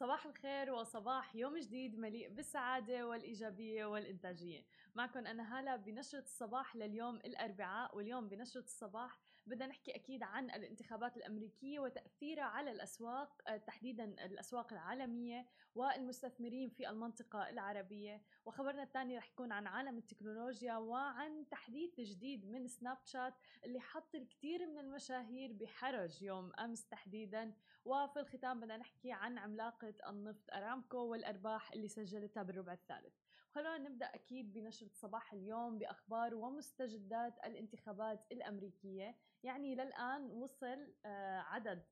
صباح الخير وصباح يوم جديد مليء بالسعادة والإيجابية والإنتاجية. معكم أنا هالة بنشرة الصباح لليوم الأربعاء واليوم بنشرة الصباح بدنا نحكي أكيد عن الانتخابات الأمريكية وتأثيرها على الأسواق آه، تحديدا الأسواق العالمية والمستثمرين في المنطقة العربية. وخبرنا الثاني رح يكون عن عالم التكنولوجيا وعن تحديث جديد من سناب شات اللي حط الكثير من المشاهير بحرج يوم أمس تحديدا. وفي الختام بدنا نحكي عن عملاقة النفط أرامكو والأرباح اللي سجلتها بالربع الثالث. خلونا نبدأ أكيد بنشرة صباح اليوم بأخبار ومستجدات الانتخابات الأمريكية. يعني للآن وصل آه، عدد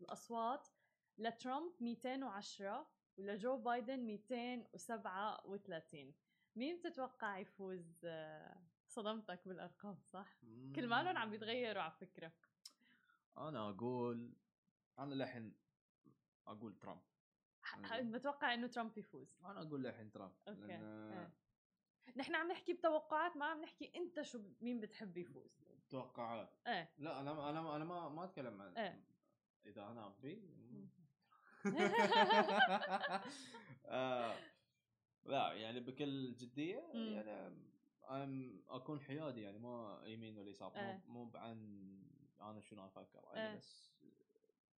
الأصوات لترامب 210 ولجو بايدن 237 مين بتتوقع يفوز؟ آه، صدمتك بالأرقام صح؟ كل مالهم عم بيتغيروا على فكرة. أنا أقول أنا للحين أقول ترامب. بتوقع إنه ترامب يفوز أنا أقول للحين ترامب أوكي لأن... إيه. نحن عم نحكي بتوقعات ما عم نحكي أنت شو مين بتحب يفوز توقعات إيه لا أنا أنا أنا ما ما أتكلم عن إيه إذا أنا ابي آه لا يعني بكل جدية يعني أنا أكون حيادي يعني ما يمين ولا يسار إيه. مو عن أنا شنو أفكر أنا إيه. بس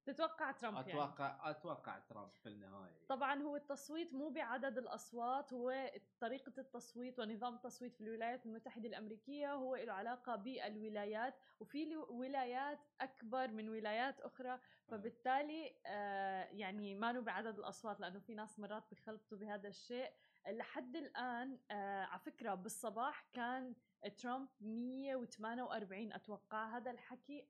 تتوقع ترامب أتوقع يعني. أتوقع ترامب في النهاية. طبعا هو التصويت مو بعدد الأصوات هو طريقة التصويت ونظام التصويت في الولايات المتحدة الأمريكية هو له علاقة بالولايات وفي ولايات أكبر من ولايات أخرى فبالتالي آه يعني ما بعدد الأصوات لأنه في ناس مرات بخلطوا بهذا الشيء. لحد الآن آه على فكرة بالصباح كان ترامب 148 أتوقع هذا الحكي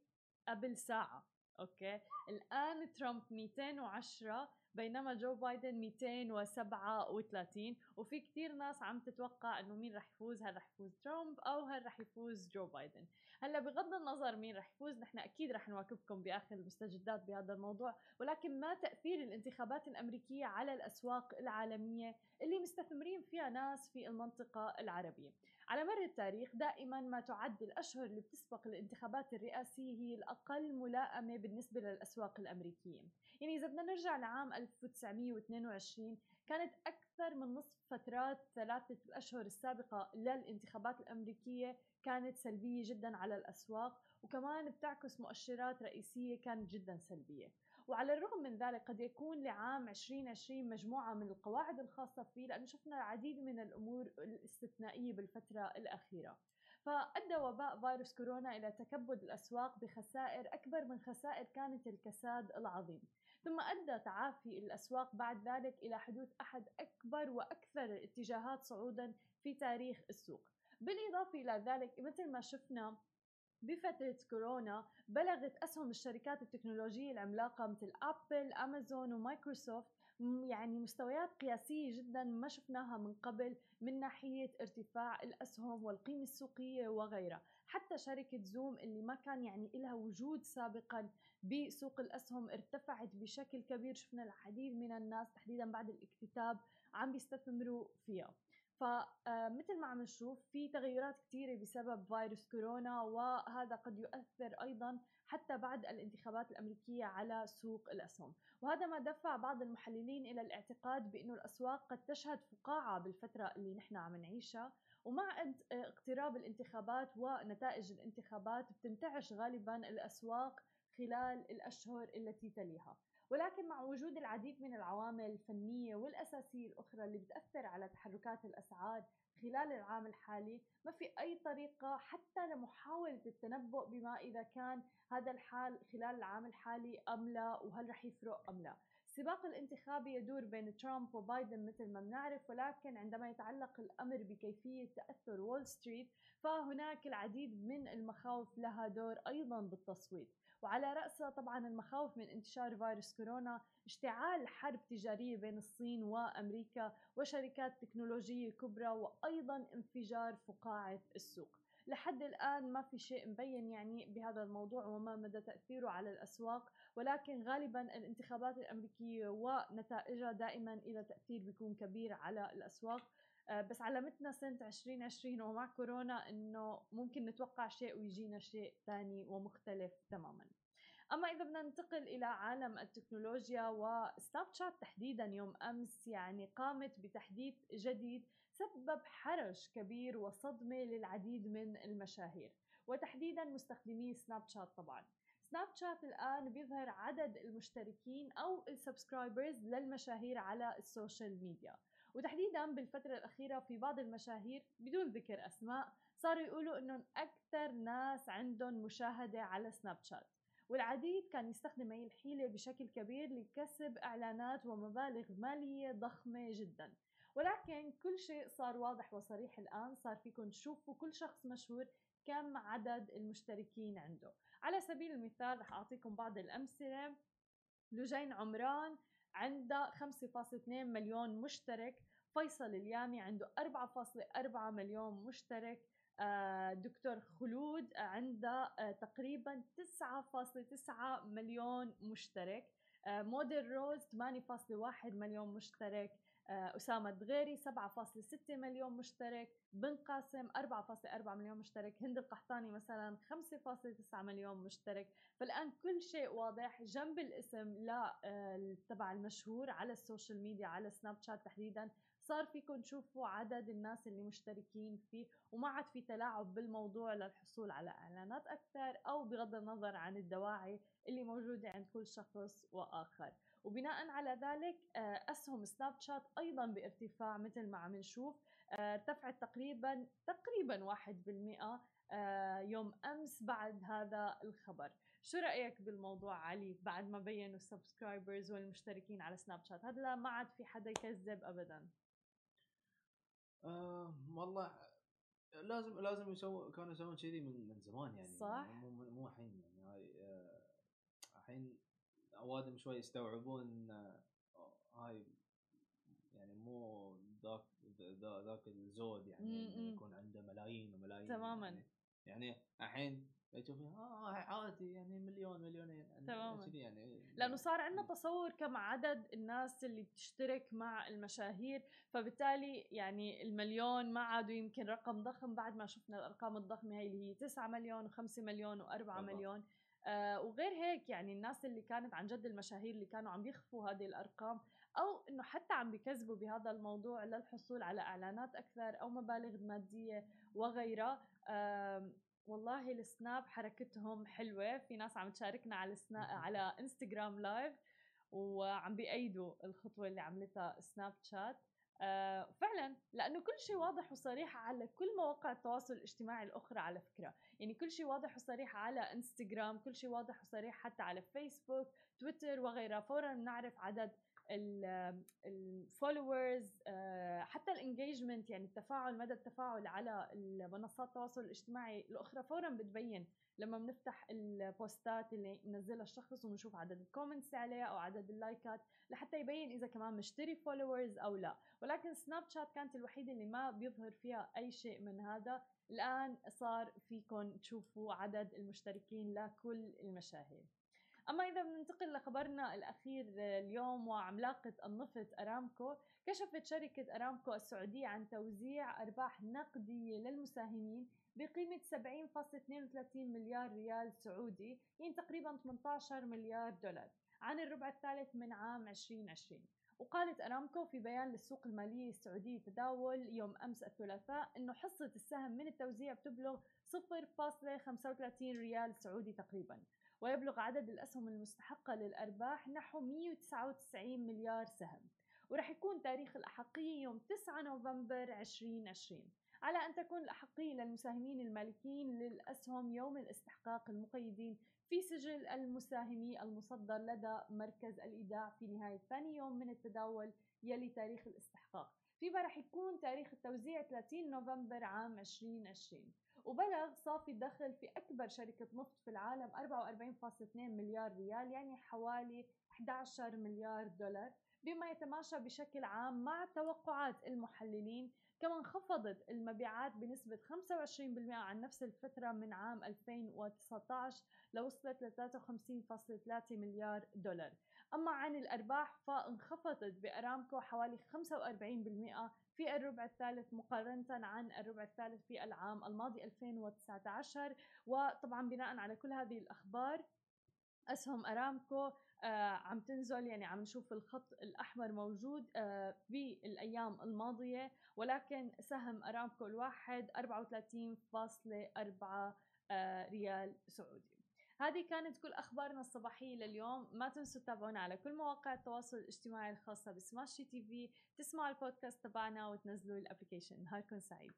قبل ساعة. أوكي؟ الآن ترامب 210 بينما جو بايدن 237 وفي كثير ناس عم تتوقع إنه مين رح يفوز هل رح يفوز ترامب أو هل رح يفوز جو بايدن. هلأ بغض النظر مين رح يفوز نحن أكيد رح نواكبكم بآخر المستجدات بهذا الموضوع. ولكن ما تأثير الانتخابات الأمريكية على الأسواق العالمية اللي مستثمرين فيها ناس في المنطقة العربية؟ على مر التاريخ دائما ما تعد الأشهر اللي بتسبق الانتخابات الرئاسية هي الأقل ملائمة بالنسبة للأسواق الأمريكية. يعني إذا بدنا نرجع لعام 1922 كانت أكثر من نصف فترات ثلاثة الأشهر السابقة للانتخابات الأمريكية كانت سلبية جدا على الأسواق وكمان بتعكس مؤشرات رئيسية كانت جدا سلبية. وعلى الرغم من ذلك قد يكون لعام 2020 مجموعة من القواعد الخاصة فيه لأنه شفنا العديد من الأمور الاستثنائية بالفترة الأخيرة. فأدى وباء فيروس كورونا إلى تكبد الأسواق بخسائر أكبر من خسائر كانت الكساد العظيم. ثم أدى تعافي الأسواق بعد ذلك إلى حدوث أحد أكبر وأكثر الاتجاهات صعودا في تاريخ السوق. بالإضافة إلى ذلك مثل ما شفنا بفترة كورونا بلغت أسهم الشركات التكنولوجية العملاقة مثل أبل، أمازون ومايكروسوفت يعني مستويات قياسية جدا ما شفناها من قبل من ناحية ارتفاع الأسهم والقيمة السوقية وغيرها. حتى شركة زوم اللي ما كان يعني لها وجود سابقا بسوق الأسهم ارتفعت بشكل كبير. شفنا العديد من الناس تحديدا بعد الاكتتاب عم بيستثمروا فيها. فمثل ما عم نشوف في تغيرات كثيرة بسبب فيروس كورونا وهذا قد يؤثر أيضا حتى بعد الانتخابات الأمريكية على سوق الأسهم. وهذا ما دفع بعض المحللين إلى الاعتقاد بأنه الأسواق قد تشهد فقاعة بالفترة اللي نحن عم نعيشها. ومع اقتراب الانتخابات ونتائج الانتخابات بتنتعش غالبا الأسواق خلال الأشهر التي تليها. ولكن مع وجود العديد من العوامل الفنية والأساسية الأخرى اللي بتأثر على تحركات الأسعار خلال العام الحالي ما في أي طريقة حتى لمحاولة التنبؤ بما إذا كان هذا الحال خلال العام الحالي أم لا وهل رح يفرق أم لا. السباق الانتخابي يدور بين ترامب وبايدن مثل ما بنعرف ولكن عندما يتعلق الأمر بكيفية تأثر وول ستريت فهناك العديد من المخاوف لها دور أيضا بالتصويت. وعلى رأسها طبعا المخاوف من انتشار فيروس كورونا اشتعال حرب تجارية بين الصين وأمريكا وشركات تكنولوجية كبرى وأيضا انفجار فقاعة السوق. لحد الآن ما في شيء مبين يعني بهذا الموضوع وما مدى تأثيره على الأسواق ولكن غالبا الانتخابات الأمريكية ونتائجها دائما إلى تأثير بيكون كبير على الأسواق. بس علمتنا سنة 2020 ومع كورونا إنه ممكن نتوقع شيء ويجينا شيء ثاني ومختلف تماما. أما إذا بدنا ننتقل إلى عالم التكنولوجيا وسناب شات تحديدا يوم أمس يعني قامت بتحديث جديد سبب حرج كبير وصدمة للعديد من المشاهير وتحديدا مستخدمي سناب شات طبعا. سناب شات الآن بيظهر عدد المشتركين أو ال subscribers للمشاهير على ال social media. وتحديدا بالفترة الأخيرة في بعض المشاهير بدون ذكر أسماء صاروا يقولوا إنهم أكثر ناس عندهم مشاهدة على سناب شات والعديد كان يستخدم هي الحيلة بشكل كبير لكسب إعلانات ومبالغ مالية ضخمة جدا. ولكن كل شيء صار واضح وصريح الآن صار فيكم تشوفوا كل شخص مشهور كم عدد المشتركين عنده. على سبيل المثال رح أعطيكم بعض الأمثلة. لجين عمران عنده 5.2 مليون مشترك. فيصل اليامي عنده 4.4 مليون مشترك. آه، دكتور خلود عنده آه، تقريبا 9.9 مليون مشترك. آه، موديل روز 8.1 مليون مشترك. أسامة دغيري 7.6 مليون مشترك بن قاسم 4.4 مليون مشترك هند القحطاني مثلا 5.9 مليون مشترك. فالآن كل شيء واضح جنب الاسم لا تبع المشهور على ال social media على سناب شات تحديدا. صار فيكم تشوفوا عدد الناس اللي مشتركين فيه وما عاد في تلاعب بالموضوع للحصول على إعلانات أكثر أو بغض النظر عن الدواعي اللي موجودة عند كل شخص وآخر. وبناء على ذلك آه، أسهم سناب شات أيضا بارتفاع مثل ما عم نشوف. آه، ارتفعت تقريبا تقريبا 1% آه، يوم أمس بعد هذا الخبر. شو رأيك بالموضوع علي بعد ما بينوا ال subscribers والمشتركين على سناب شات هذا ما عاد في حدا يكذب ابدا. والله لازم لازم يسووا كانوا يسوون كذي من من زمان يعني صح. مو مو الحين يعني هاي آه، الحين أوادم شوي يستوعبون آه، هاي يعني مو ذاك ذاك الزود يعني يكون عنده ملايين وملايين تماما. يعني, يعني الحين تشوفين آه عادي يعني مليون مليونين يعني تماما. يعني؟ لأنه صار عندنا تصور كم عدد الناس اللي بتشترك مع المشاهير فبالتالي يعني المليون ما عادوا يمكن رقم ضخم بعد ما شفنا الأرقام الضخمة هي اللي هي 9 مليون و5 مليون و4 مليون. آه وغير هيك يعني الناس اللي كانت عن جد المشاهير اللي كانوا عم يخفوا هذه الأرقام أو إنه حتى عم بيكذبوا بهذا الموضوع للحصول على إعلانات أكثر أو مبالغ مادية وغيرها. آه والله السناب حركتهم حلوة. في ناس عم تشاركنا على السنا... على انستغرام live وعم بيأيدوا الخطوة اللي عملتها سناب شات آه فعلا لأنه كل شيء واضح وصريح على كل مواقع التواصل الاجتماعي الأخرى على فكرة. يعني كل شيء واضح وصريح على انستغرام كل شيء واضح وصريح حتى على فيسبوك تويتر وغيرها. فورا نعرف عدد ال followers آه، حتى ال engagement يعني التفاعل مدى التفاعل على منصات التواصل الاجتماعي الأخرى فورا بتبين لما بنفتح البوستات اللي منزلها الشخص وبنشوف عدد ال comments عليها أو عدد اللايكات لحتى يبين إذا كمان مشتري followers أو لا. ولكن سناب شات كانت الوحيدة اللي ما بيظهر فيها أي شيء من هذا. الآن صار فيكم تشوفوا عدد المشتركين لكل المشاهير. أما إذا بننتقل لخبرنا الأخير اليوم وعملاقة النفط أرامكو. كشفت شركة أرامكو السعودية عن توزيع أرباح نقدية للمساهمين بقيمة 70.32 مليار ريال سعودي يعني تقريبا 18 مليار دولار عن الربع الثالث من عام 2020 وقالت أرامكو في بيان للسوق المالية السعودية تداول يوم أمس الثلاثاء أنه حصة السهم من التوزيع بتبلغ 0.35 ريال سعودي تقريبا. ويبلغ عدد الأسهم المستحقة للأرباح نحو 199 مليار سهم. ورح يكون تاريخ الأحقية يوم 9 نوفمبر 2020 على أن تكون الأحقية للمساهمين المالكين للأسهم يوم الاستحقاق المقيدين في سجل المساهمي المصدر لدى مركز الإيداع في نهاية ثاني يوم من التداول يلي تاريخ الاستحقاق. فيما رح يكون تاريخ التوزيع 30 نوفمبر عام 2020 وبلغ صافي الدخل في أكبر شركة نفط في العالم 44.2 مليار ريال يعني حوالي 11 مليار دولار بما يتماشى بشكل عام مع توقعات المحللين. كما انخفضت المبيعات بنسبة 25% عن نفس الفترة من عام 2019 لوصلت ل 53.3 مليار دولار. أما عن الأرباح فانخفضت بأرامكو حوالي 45% في الربع الثالث مقارنة عن الربع الثالث في العام الماضي 2019 وطبعا بناء على كل هذه الأخبار أسهم أرامكو آه عم تنزل يعني عم نشوف الخط الأحمر موجود آه بالأيام الماضية. ولكن سهم أرامكو الواحد 34.4 آه ريال سعودي. هذه كانت كل أخبارنا الصباحية لليوم. ما تنسوا تتابعونا على كل مواقع التواصل الاجتماعي الخاصة بسماشي تي في. تسمعوا البودكاست تبعنا وتنزلوا ال application. نهاركم سعيد.